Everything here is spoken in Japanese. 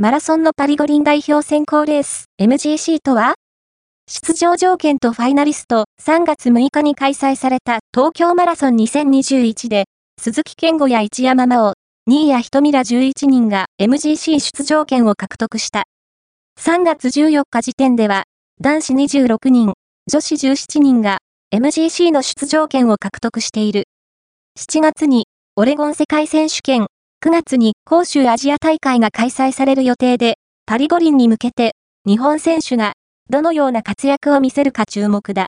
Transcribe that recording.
マラソンのパリ五輪代表選考レース MGC とは？出場条件とファイナリスト3月6日に開催された東京マラソン2021で鈴木健吾や一山真央、新谷瞳ら11人が MGC 出場権を獲得した。3月14日時点では男子26人、女子17人が MGC の出場権を獲得している。7月にオレゴン世界選手権、9月に杭州アジア大会が開催される予定で、パリ五輪に向けて日本選手がどのような活躍を見せるか注目だ。